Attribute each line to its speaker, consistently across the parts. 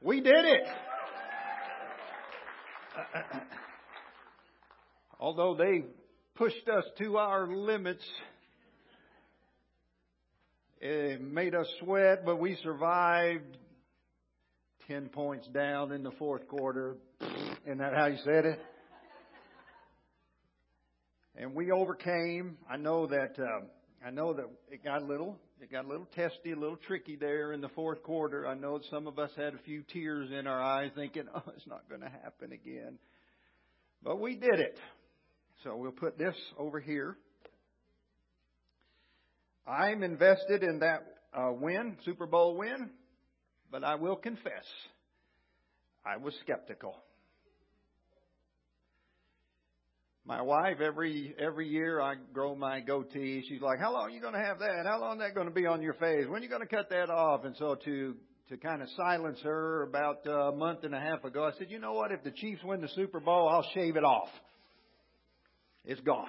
Speaker 1: We did it. Although they pushed us to our limits, it made us sweat, but we survived. Ten points down in the fourth quarter. Isn't that how you said it? And we overcame. I know that. Uh, I know that it got a little. It got a little testy, a little tricky there in the fourth quarter. I know some of us had a few tears in our eyes, thinking, "Oh, it's not going to happen again." But we did it. So we'll put this over here. I'm invested in that uh, win, Super Bowl win. But I will confess, I was skeptical. My wife, every every year I grow my goatee. She's like, "How long are you going to have that? How long is that going to be on your face? When are you going to cut that off?" And so to to kind of silence her about a month and a half ago, I said, "You know what? If the Chiefs win the Super Bowl, I'll shave it off. It's gone."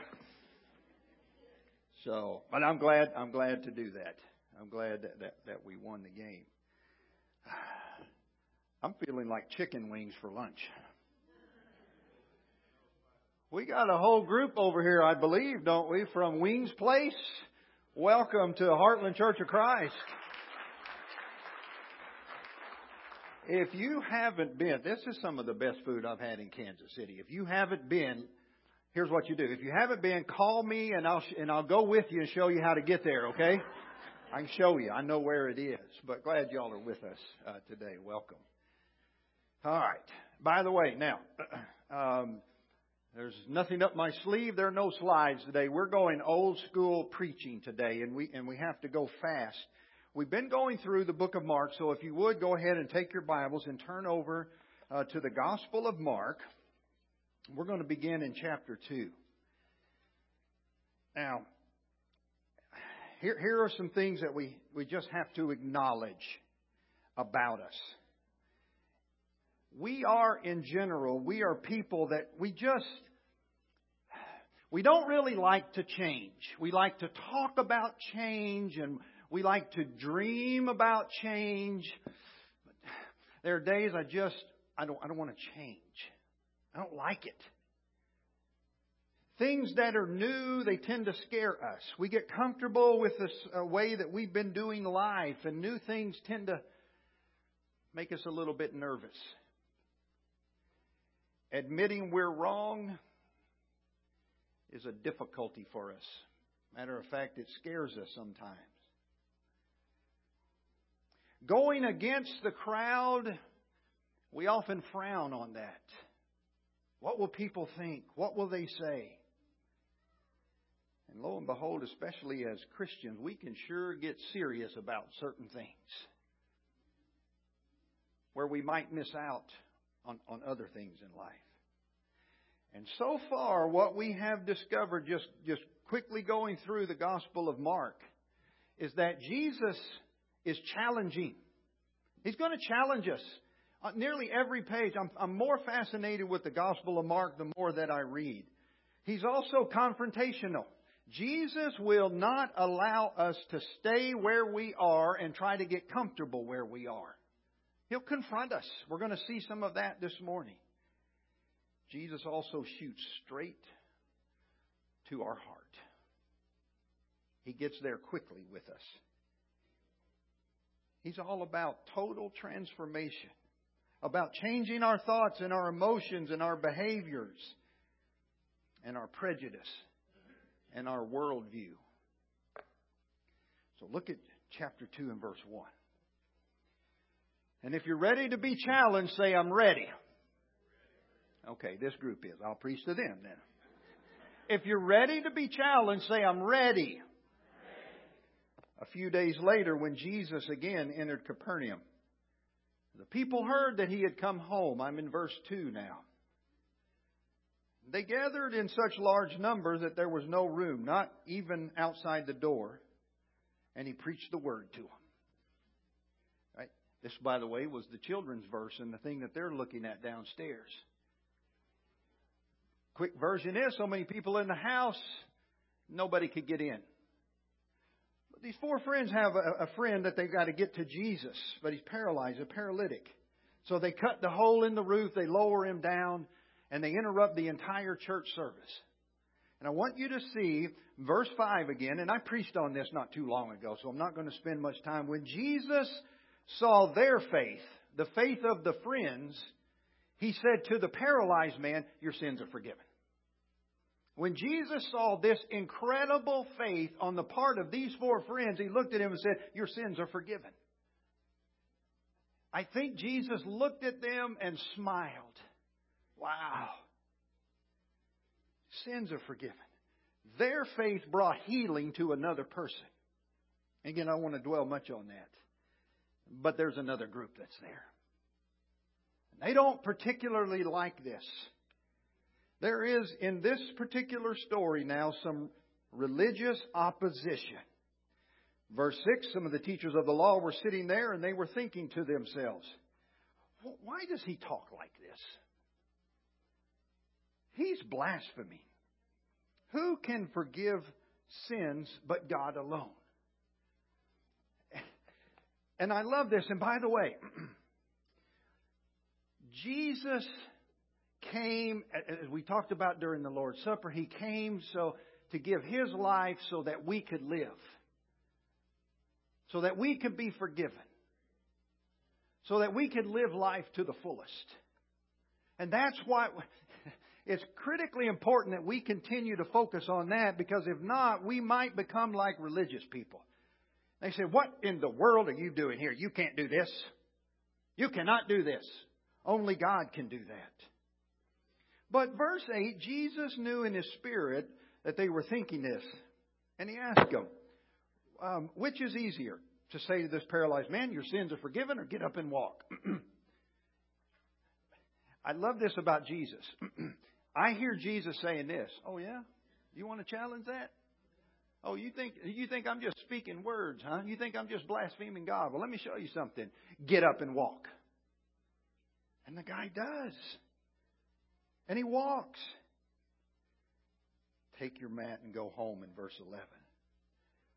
Speaker 1: So, but I'm glad I'm glad to do that. I'm glad that that, that we won the game. I'm feeling like chicken wings for lunch. We got a whole group over here, I believe, don't we, from Wings Place? Welcome to Heartland Church of Christ. If you haven't been, this is some of the best food I've had in Kansas City. If you haven't been, here's what you do. If you haven't been, call me and I'll and I'll go with you and show you how to get there. Okay? I can show you. I know where it is. But glad y'all are with us uh, today. Welcome. All right. By the way, now, um, there's nothing up my sleeve. There are no slides today. We're going old school preaching today, and we and we have to go fast. We've been going through the book of Mark, so if you would go ahead and take your Bibles and turn over uh, to the Gospel of Mark. We're going to begin in chapter two. Now, here, here are some things that we, we just have to acknowledge about us. We are, in general, we are people that we just, we don't really like to change. We like to talk about change and we like to dream about change. But There are days I just, I don't, I don't want to change. I don't like it. Things that are new, they tend to scare us. We get comfortable with this uh, way that we've been doing life, and new things tend to make us a little bit nervous. Admitting we're wrong is a difficulty for us. Matter of fact, it scares us sometimes. Going against the crowd, we often frown on that. What will people think? What will they say? And lo and behold, especially as Christians, we can sure get serious about certain things where we might miss out on, on other things in life. And so far, what we have discovered just, just quickly going through the Gospel of Mark is that Jesus is challenging. He's going to challenge us. On nearly every page, I'm, I'm more fascinated with the Gospel of Mark the more that I read. He's also confrontational. Jesus will not allow us to stay where we are and try to get comfortable where we are. He'll confront us. We're going to see some of that this morning. Jesus also shoots straight to our heart. He gets there quickly with us. He's all about total transformation, about changing our thoughts and our emotions and our behaviors and our prejudice and our worldview. So look at chapter 2 and verse 1. And if you're ready to be challenged, say, I'm ready. Okay, this group is. I'll preach to them then. If you're ready to be challenged, say, I'm ready. A few days later, when Jesus again entered Capernaum, the people heard that he had come home. I'm in verse 2 now. They gathered in such large numbers that there was no room, not even outside the door, and he preached the word to them. This, by the way, was the children's verse and the thing that they're looking at downstairs. Quick version is so many people in the house, nobody could get in. But these four friends have a, a friend that they've got to get to Jesus, but he's paralyzed, a paralytic. So they cut the hole in the roof, they lower him down, and they interrupt the entire church service. And I want you to see verse 5 again, and I preached on this not too long ago, so I'm not going to spend much time. When Jesus saw their faith, the faith of the friends, he said to the paralyzed man, Your sins are forgiven. When Jesus saw this incredible faith on the part of these four friends, he looked at him and said, Your sins are forgiven. I think Jesus looked at them and smiled. Wow. Sins are forgiven. Their faith brought healing to another person. Again, I want to dwell much on that. But there's another group that's there. They don't particularly like this. There is, in this particular story now, some religious opposition. Verse 6 Some of the teachers of the law were sitting there and they were thinking to themselves, Why does he talk like this? He's blaspheming. Who can forgive sins but God alone? And I love this. And by the way, Jesus came, as we talked about during the Lord's Supper, He came so to give His life so that we could live, so that we could be forgiven, so that we could live life to the fullest. And that's why it's critically important that we continue to focus on that because if not, we might become like religious people. They said, What in the world are you doing here? You can't do this. You cannot do this. Only God can do that. But verse 8, Jesus knew in his spirit that they were thinking this. And he asked them, um, Which is easier to say to this paralyzed man, Your sins are forgiven, or get up and walk? I love this about Jesus. I hear Jesus saying this. Oh, yeah? You want to challenge that? Oh, you think you think I'm just speaking words, huh? You think I'm just blaspheming God? Well, let me show you something. Get up and walk. And the guy does. And he walks. Take your mat and go home in verse 11.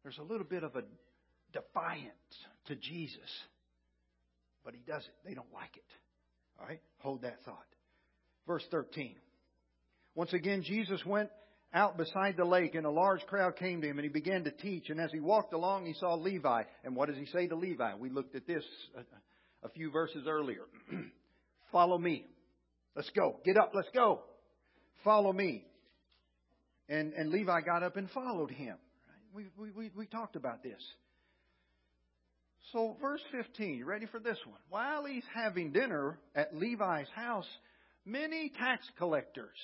Speaker 1: There's a little bit of a defiance to Jesus, but he does it. They don't like it. All right? Hold that thought. Verse 13. Once again, Jesus went out beside the lake, and a large crowd came to him, and he began to teach. And as he walked along, he saw Levi. And what does he say to Levi? We looked at this a, a few verses earlier. Follow me. Let's go. Get up. Let's go. Follow me. And, and Levi got up and followed him. We, we, we, we talked about this. So, verse 15, you ready for this one? While he's having dinner at Levi's house, many tax collectors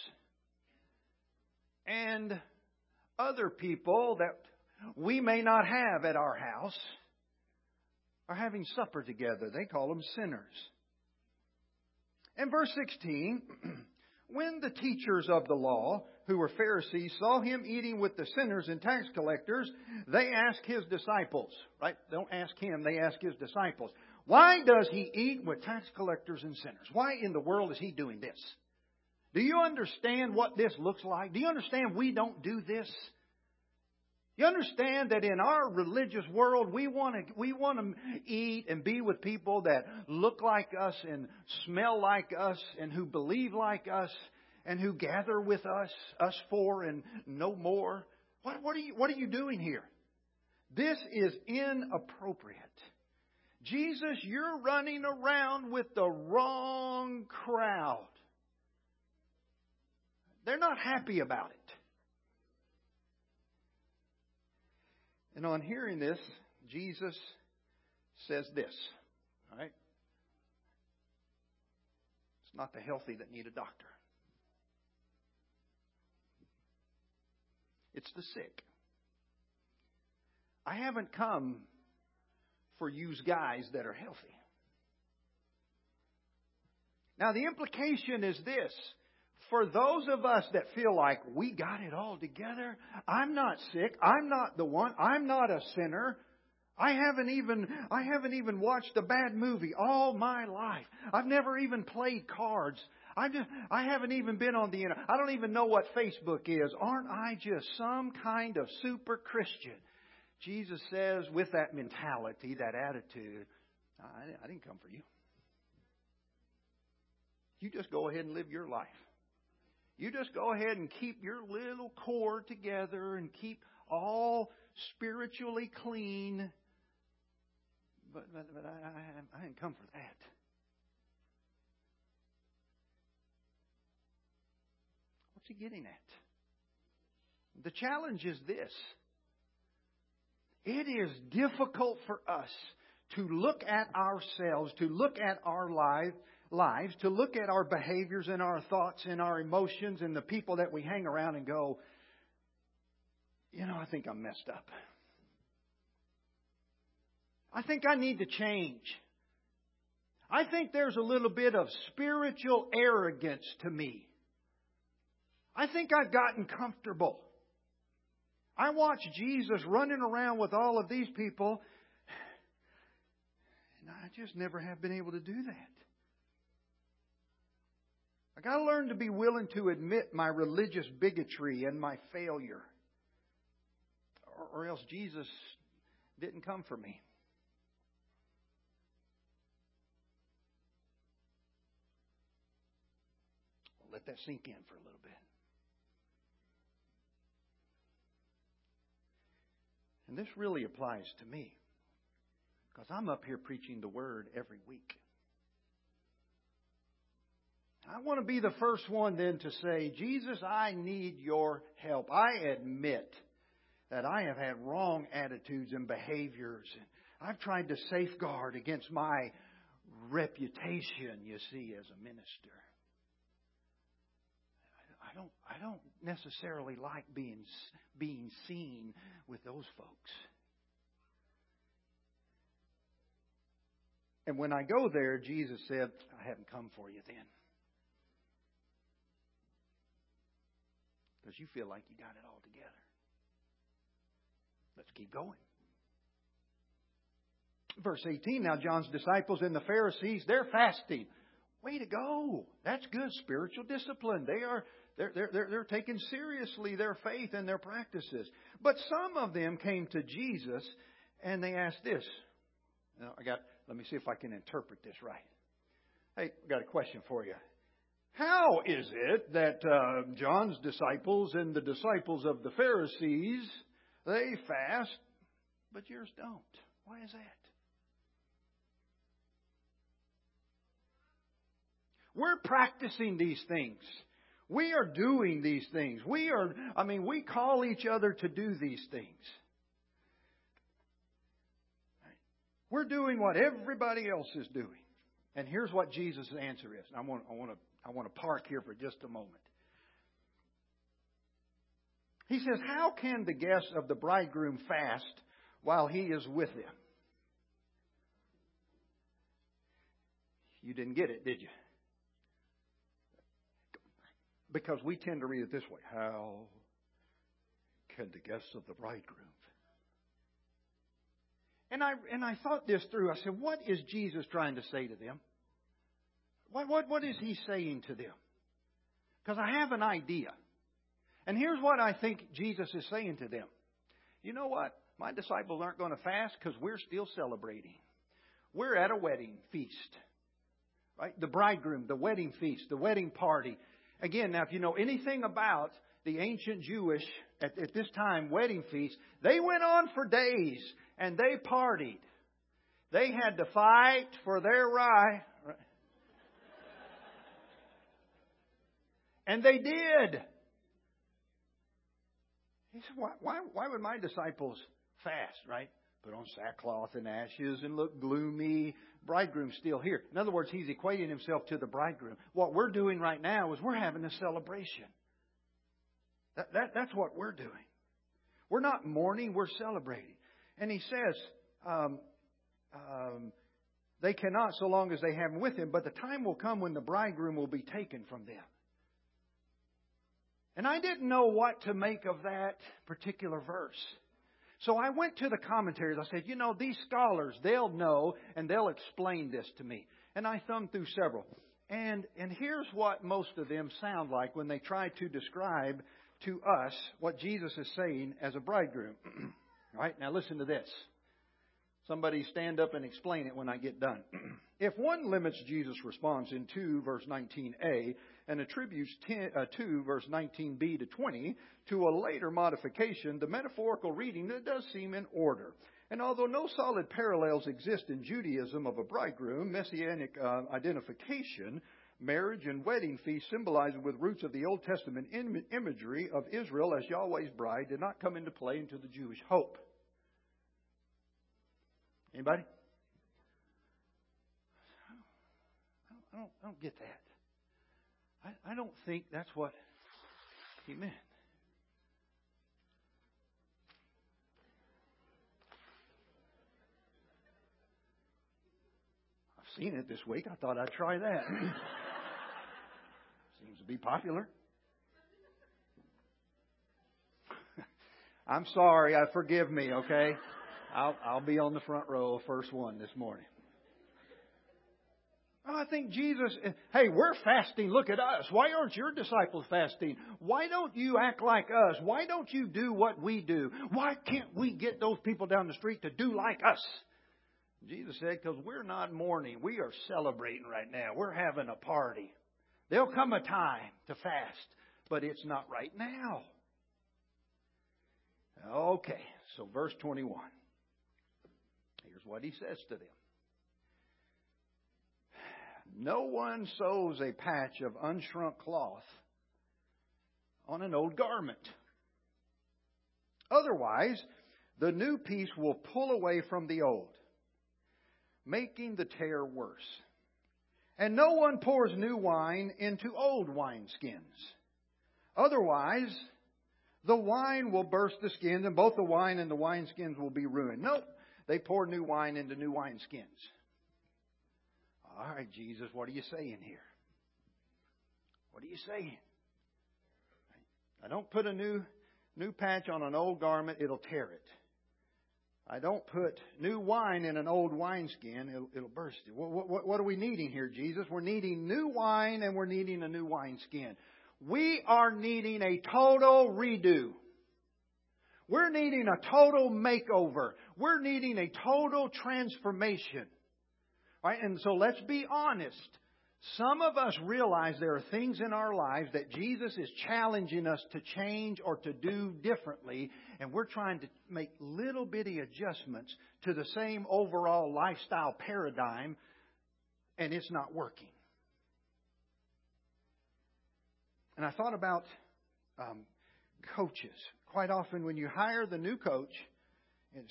Speaker 1: and other people that we may not have at our house are having supper together. They call them sinners. And verse 16, when the teachers of the law, who were Pharisees, saw him eating with the sinners and tax collectors, they asked his disciples, right? Don't ask him, they ask his disciples, why does he eat with tax collectors and sinners? Why in the world is he doing this? Do you understand what this looks like? Do you understand we don't do this? You understand that in our religious world, we want to we want to eat and be with people that look like us and smell like us and who believe like us and who gather with us, us four and no more. What, what are you What are you doing here? This is inappropriate. Jesus, you're running around with the wrong crowd. They're not happy about it. And on hearing this, Jesus says this. All right? It's not the healthy that need a doctor. It's the sick. I haven't come for you guys that are healthy. Now, the implication is this for those of us that feel like we got it all together, I'm not sick. I'm not the one. I'm not a sinner. I haven't even I haven't even watched a bad movie all my life. I've never even played cards. I just I haven't even been on the internet. I don't even know what Facebook is. Aren't I just some kind of super Christian? Jesus says with that mentality, that attitude, I, I didn't come for you. You just go ahead and live your life. You just go ahead and keep your little core together and keep all spiritually clean. But, but, but I, I, I didn't come for that. What's he getting at? The challenge is this. It is difficult for us to look at ourselves, to look at our life, lives, to look at our behaviors and our thoughts and our emotions and the people that we hang around and go, you know, I think I'm messed up. I think I need to change. I think there's a little bit of spiritual arrogance to me. I think I've gotten comfortable. I watch Jesus running around with all of these people, and I just never have been able to do that. I got to learn to be willing to admit my religious bigotry and my failure, or, or else Jesus didn't come for me. let that sink in for a little bit. And this really applies to me because I'm up here preaching the Word every week. I want to be the first one then to say, Jesus, I need your help. I admit that I have had wrong attitudes and behaviors. I've tried to safeguard against my reputation, you see, as a minister. I don't, I don't necessarily like being, being seen with those folks. And when I go there, Jesus said, I haven't come for you then. because you feel like you got it all together. Let's keep going. Verse 18 Now, John's disciples and the Pharisees, they're fasting. Way to go. That's good spiritual discipline. They are. They're, they're, they're, they're taking seriously their faith and their practices. But some of them came to Jesus and they asked this. Now, I got, let me see if I can interpret this right. Hey, I got a question for you. How is it that uh, John's disciples and the disciples of the Pharisees they fast, but yours don't? Why is that? We're practicing these things. We are doing these things. We are, I mean, we call each other to do these things. We're doing what everybody else is doing. And here's what Jesus' answer is. I want, I want to I want to park here for just a moment. He says, How can the guests of the bridegroom fast while he is with them? You didn't get it, did you? Because we tend to read it this way How can the guests of the bridegroom? And I, and I thought this through. I said, What is Jesus trying to say to them? What, what, what is he saying to them? Because I have an idea. And here's what I think Jesus is saying to them. You know what? My disciples aren't going to fast because we're still celebrating. We're at a wedding feast. Right? The bridegroom, the wedding feast, the wedding party. Again, now if you know anything about the ancient Jewish, at, at this time, wedding feast, they went on for days and they partied. They had to fight for their right, And they did. He said, why, why, why would my disciples fast, right? Put on sackcloth and ashes and look gloomy. Bridegroom's still here. In other words, he's equating himself to the bridegroom. What we're doing right now is we're having a celebration. That, that, that's what we're doing. We're not mourning, we're celebrating. And he says, um, um, they cannot so long as they have him with him, but the time will come when the bridegroom will be taken from them. And I didn't know what to make of that particular verse. So I went to the commentaries. I said, you know, these scholars, they'll know and they'll explain this to me. And I thumbed through several. And, and here's what most of them sound like when they try to describe to us what Jesus is saying as a bridegroom. right? now listen to this. Somebody stand up and explain it when I get done. if one limits Jesus' response in 2 verse 19a and attributes 10, uh, 2 verse 19b to 20 to a later modification, the metaphorical reading that does seem in order. And although no solid parallels exist in Judaism of a bridegroom, messianic uh, identification, marriage and wedding feast symbolized with roots of the Old Testament Im- imagery of Israel as Yahweh's bride did not come into play until the Jewish hope. Anybody? I don't, I don't get that. I, I don't think that's what he meant. I've seen it this week. I thought I'd try that. Seems to be popular. I'm sorry. I forgive me. Okay. I'll, I'll be on the front row, first one this morning. Oh, I think Jesus, eh, hey, we're fasting. Look at us. Why aren't your disciples fasting? Why don't you act like us? Why don't you do what we do? Why can't we get those people down the street to do like us? Jesus said, because we're not mourning. We are celebrating right now. We're having a party. There'll come a time to fast, but it's not right now. Okay, so verse 21 Here's what he says to them. No one sews a patch of unshrunk cloth on an old garment. Otherwise, the new piece will pull away from the old, making the tear worse. And no one pours new wine into old wineskins. Otherwise, the wine will burst the skins, and both the wine and the wineskins will be ruined. No, they pour new wine into new wineskins. All right, Jesus, what are you saying here? What are you saying? I don't put a new new patch on an old garment, it'll tear it. I don't put new wine in an old wineskin, it'll, it'll burst. What, what, what, are we needing here, Jesus? We're needing new wine and we're needing a new wineskin. We are needing a total redo. We're needing a total makeover. We're needing a total transformation. Right? And so let's be honest. Some of us realize there are things in our lives that Jesus is challenging us to change or to do differently, and we're trying to make little bitty adjustments to the same overall lifestyle paradigm, and it's not working. And I thought about um, coaches quite often when you hire the new coach,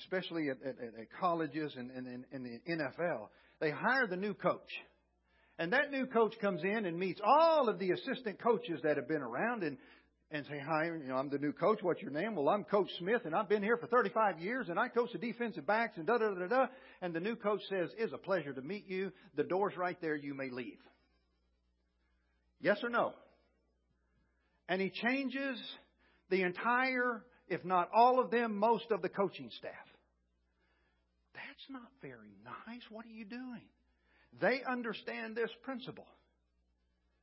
Speaker 1: especially at, at, at colleges and, and, and the NFL, they hire the new coach. And that new coach comes in and meets all of the assistant coaches that have been around and, and say, Hi, you know, I'm the new coach. What's your name? Well, I'm Coach Smith and I've been here for 35 years and I coach the defensive backs and da da da da. And the new coach says, It's a pleasure to meet you. The door's right there. You may leave. Yes or no? And he changes the entire, if not all of them, most of the coaching staff. That's not very nice. What are you doing? They understand this principle.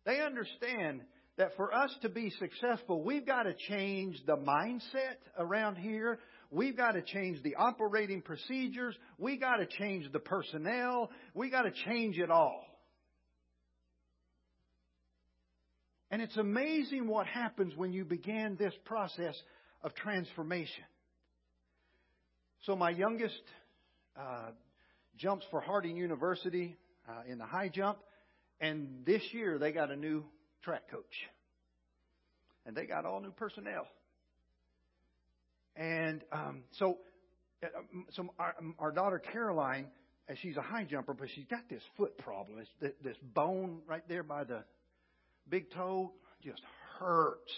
Speaker 1: They understand that for us to be successful, we've got to change the mindset around here. We've got to change the operating procedures. We've got to change the personnel. We've got to change it all. And it's amazing what happens when you begin this process of transformation. So, my youngest uh, jumps for Harding University uh, in the high jump, and this year they got a new track coach. And they got all new personnel. And um, so, uh, so our, our daughter Caroline, she's a high jumper, but she's got this foot problem. It's this bone right there by the big toe just hurts.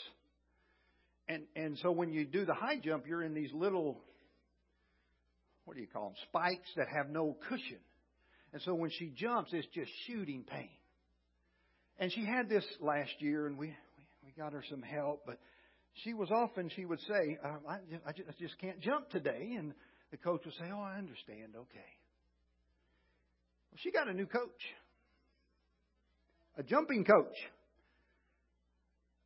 Speaker 1: And and so when you do the high jump, you're in these little what do you call them? Spikes that have no cushion. And so when she jumps, it's just shooting pain. And she had this last year, and we we, got her some help, but she was often she would say, uh, I, I, just, I just can't jump today, and the coach would say, Oh, I understand. Okay. Well, she got a new coach, a jumping coach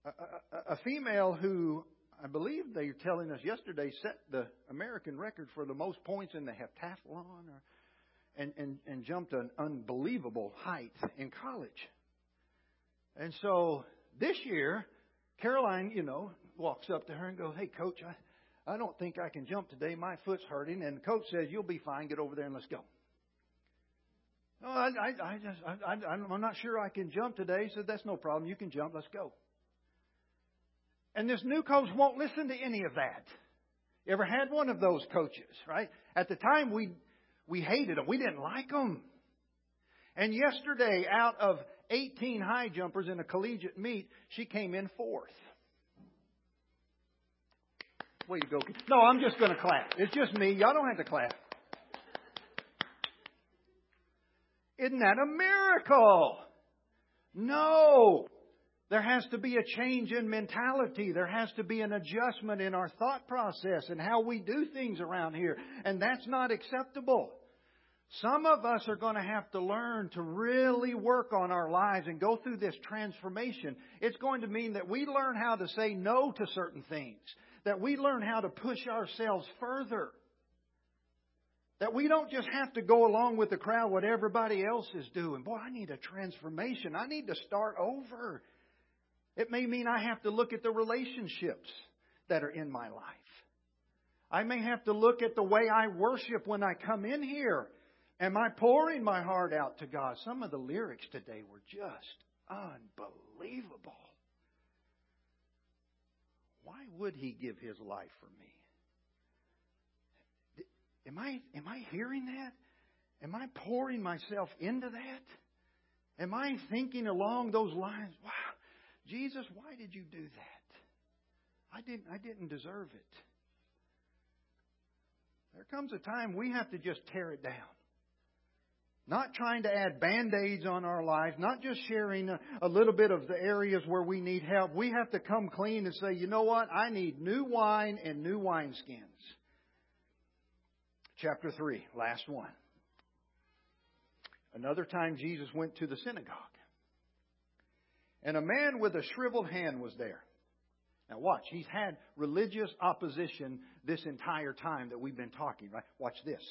Speaker 1: a, a, female who I believe they were telling us yesterday, set the American record for the most points in the heptathlon or, and, and, and jumped an unbelievable height in college. And so this year, Caroline, you know, walks up to her and goes, Hey, coach, I, I don't think I can jump today. My foot's hurting. And the coach says, You'll be fine. Get over there and let's go. No, I, I, I just, I, I, I'm not sure I can jump today. He said, That's no problem. You can jump. Let's go. And this new coach won't listen to any of that. You ever had one of those coaches, right? At the time, we, we hated them. We didn't like them. And yesterday, out of 18 high jumpers in a collegiate meet, she came in fourth. Way you go. No, I'm just going to clap. It's just me. Y'all don't have to clap. Isn't that a miracle? No. There has to be a change in mentality. There has to be an adjustment in our thought process and how we do things around here. And that's not acceptable. Some of us are going to have to learn to really work on our lives and go through this transformation. It's going to mean that we learn how to say no to certain things, that we learn how to push ourselves further. That we don't just have to go along with the crowd, what everybody else is doing. Boy, I need a transformation. I need to start over. It may mean I have to look at the relationships that are in my life. I may have to look at the way I worship when I come in here. Am I pouring my heart out to God? Some of the lyrics today were just unbelievable. Why would He give His life for me? Am I, am I hearing that? Am I pouring myself into that? Am I thinking along those lines? Wow, Jesus, why did you do that? I didn't, I didn't deserve it. There comes a time we have to just tear it down. Not trying to add band aids on our lives, not just sharing a, a, little bit of the areas where we need help. We have to come clean and say, you know what? I need new wine and new wineskins. Chapter 3, last one. Another time Jesus went to the synagogue. And a man with a shriveled hand was there. Now, watch. He's had religious opposition this entire time that we've been talking, right? Watch this.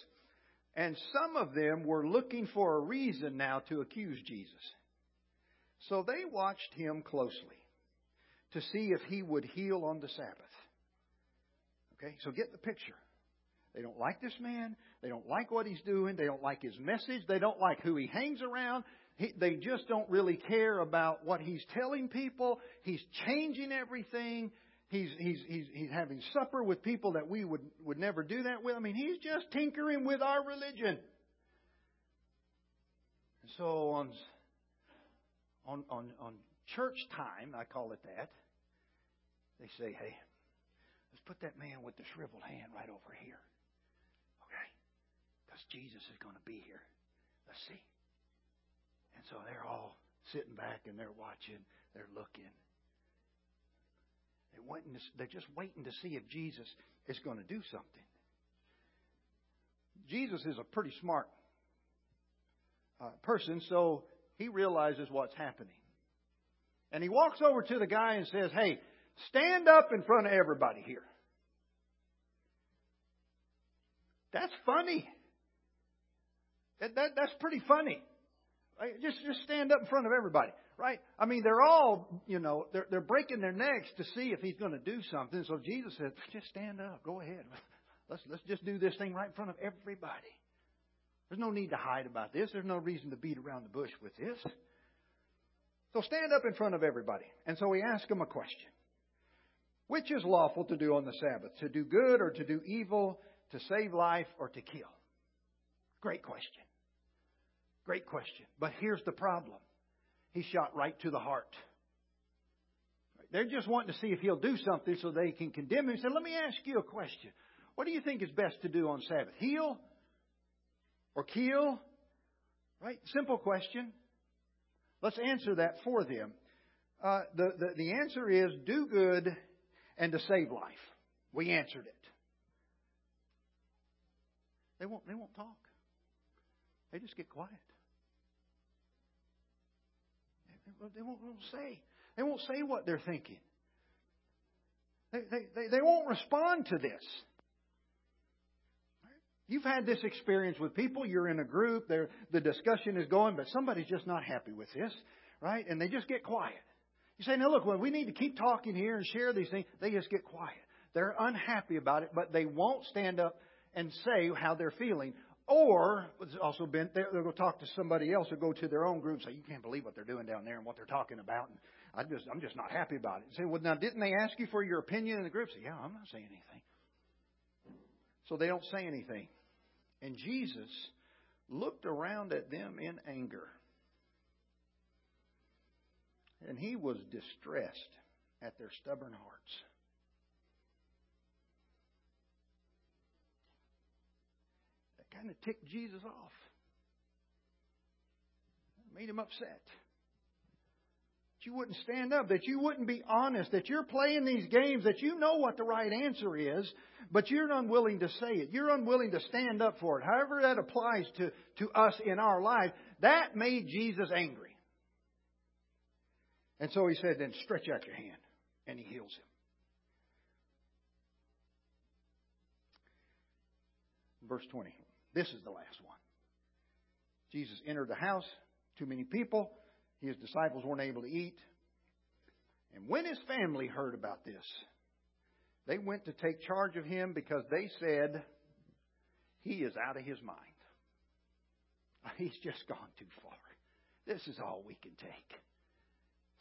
Speaker 1: And some of them were looking for a reason now to accuse Jesus. So they watched him closely to see if he would heal on the Sabbath. Okay, so get the picture. They don't like this man. They don't like what he's doing. They don't like his message. They don't like who he hangs around. He, they just don't really care about what he's telling people. He's changing everything. He's, he's, he's, he's having supper with people that we would, would never do that with. I mean, he's just tinkering with our religion. And So on, on, on, on church time, I call it that, they say, hey, let's put that man with the shriveled hand right over here. Okay? Because Jesus is going to be here. Let's see. And so they're all sitting back and they're watching, they're looking. They're, waiting to, they're just waiting to see if Jesus is going to do something. Jesus is a pretty smart uh, person, so he realizes what's happening. And he walks over to the guy and says, Hey, stand up in front of everybody here. That's funny. That, that, that's pretty funny. Just just stand up in front of everybody, right? I mean, they're all, you know, they're they're breaking their necks to see if he's going to do something. So Jesus said, "Just stand up. Go ahead. Let's let's just do this thing right in front of everybody." There's no need to hide about this. There's no reason to beat around the bush with this. So stand up in front of everybody. And so he asked him a question. Which is lawful to do on the Sabbath? To do good or to do evil? To save life or to kill? Great question. Great question. But here's the problem he shot right to the heart. They're just wanting to see if he'll do something so they can condemn him. He said, Let me ask you a question. What do you think is best to do on Sabbath? Heal or kill? Right? Simple question. Let's answer that for them. Uh, the, the, the answer is do good and to save life. We answered it. They won't, they won't talk. They just get quiet. They won't, won't say. They won't say what they're thinking. They, they, they, they won't respond to this. You've had this experience with people. You're in a group. The discussion is going, but somebody's just not happy with this, right? And they just get quiet. You say, now look, well, we need to keep talking here and share these things. They just get quiet. They're unhappy about it, but they won't stand up and say how they're feeling. Or it's also been they'll go talk to somebody else or go to their own group and say, "You can't believe what they're doing down there and what they're talking about." And I just I'm just not happy about it. And say, "Well, now didn't they ask you for your opinion in the group?" Say, "Yeah, I'm not saying anything." So they don't say anything. And Jesus looked around at them in anger. And he was distressed at their stubborn hearts. Kind of ticked Jesus off. Made him upset that you wouldn't stand up, that you wouldn't be honest, that you're playing these games, that you know what the right answer is, but you're unwilling to say it. You're unwilling to stand up for it. However that applies to, to us in our life, that made Jesus angry. And so he said, then stretch out your hand. And he heals him. Verse 20. This is the last one. Jesus entered the house, too many people. His disciples weren't able to eat. And when his family heard about this, they went to take charge of him because they said, He is out of his mind. He's just gone too far. This is all we can take.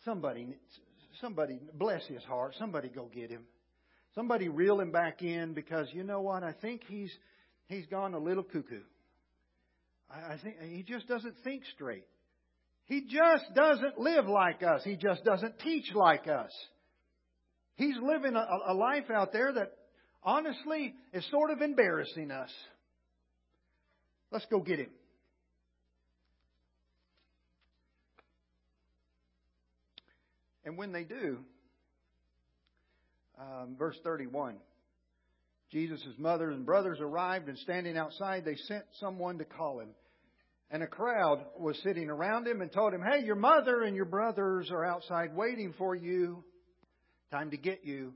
Speaker 1: Somebody, somebody, bless his heart. Somebody go get him. Somebody reel him back in because you know what? I think he's he's gone a little cuckoo. I, I think he just doesn't think straight. He just doesn't live like us. He just doesn't teach like us. He's living a, a life out there that honestly is sort of embarrassing us. Let's go get him. And when they do, um, verse 31, Jesus' mother and brothers arrived, and standing outside, they sent someone to call him. And a crowd was sitting around him and told him, Hey, your mother and your brothers are outside waiting for you. Time to get you.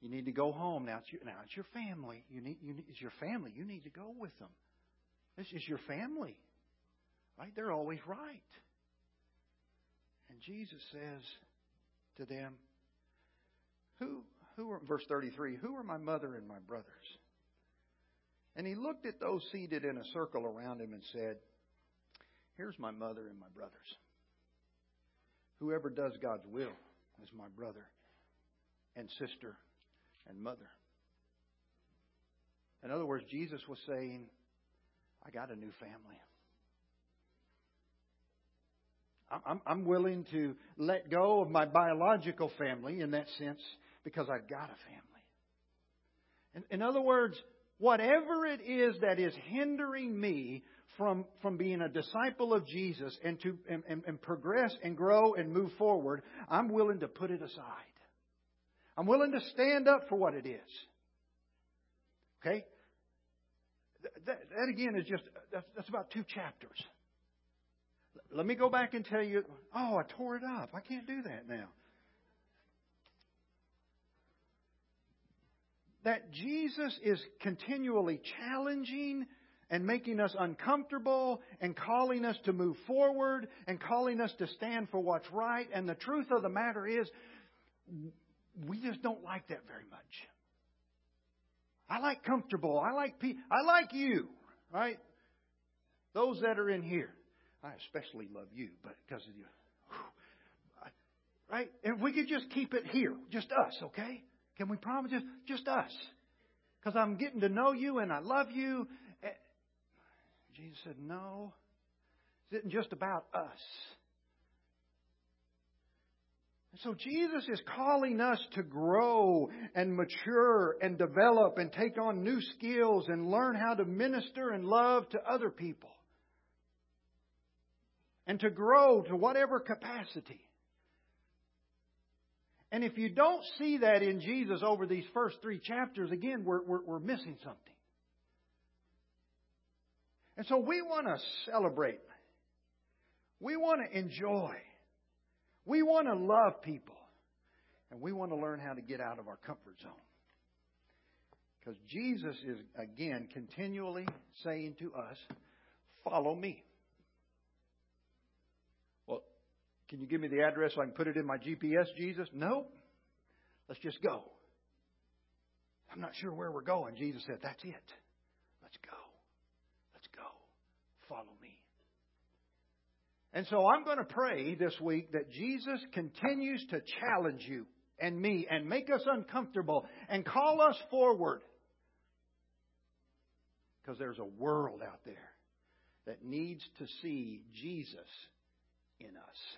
Speaker 1: You need to go home. Now it's your, now it's your family. You need, you need, it's your family. You need to go with them. This is your family. Right? They're always right. And Jesus says to them, Who, who are, verse 33, who are my mother and my brothers? And he looked at those seated in a circle around him and said, Here's my mother and my brothers. Whoever does God's will is my brother and sister and mother. In other words, Jesus was saying, I got a new family. I'm, I'm willing to let go of my biological family in that sense because I've got a family. In, in other words, whatever it is that is hindering me from, from being a disciple of Jesus and to and, and, and progress and grow and move forward, I'm willing to put it aside. I'm willing to stand up for what it is. Okay? That, that again is just, that's, that's about two chapters. Let me go back and tell you, oh, I tore it up. I can't do that now. That Jesus is continually challenging and making us uncomfortable and calling us to move forward and calling us to stand for what's right. And the truth of the matter is, we just don't like that very much. I like comfortable. I like pe- I like you, right? Those that are in here. I especially love you, but because of you. Right? And we could just keep it here, just us, okay? Can we promise just just us? Because I'm getting to know you and I love you eh, Jesus said, No, it isn't just about us. And So Jesus is calling us to grow and mature and develop and take on new skills and learn how to minister and love to other people. And to grow to whatever capacity. And if you don't see that in Jesus over these first three chapters, again, we're, we're, we're missing something. And so we want to celebrate. We want to enjoy. We want to love people. And we want to learn how to get out of our comfort zone. Because Jesus is, again, continually saying to us, Follow me. Can you give me the address so I can put it in my GPS, Jesus? No. Let's just go. I'm not sure where we're going. Jesus said, That's it. Let's go. Let's go. Follow me. And so I'm going to pray this week that Jesus continues to challenge you and me and make us uncomfortable and call us forward. Because there's a world out there that needs to see Jesus in us.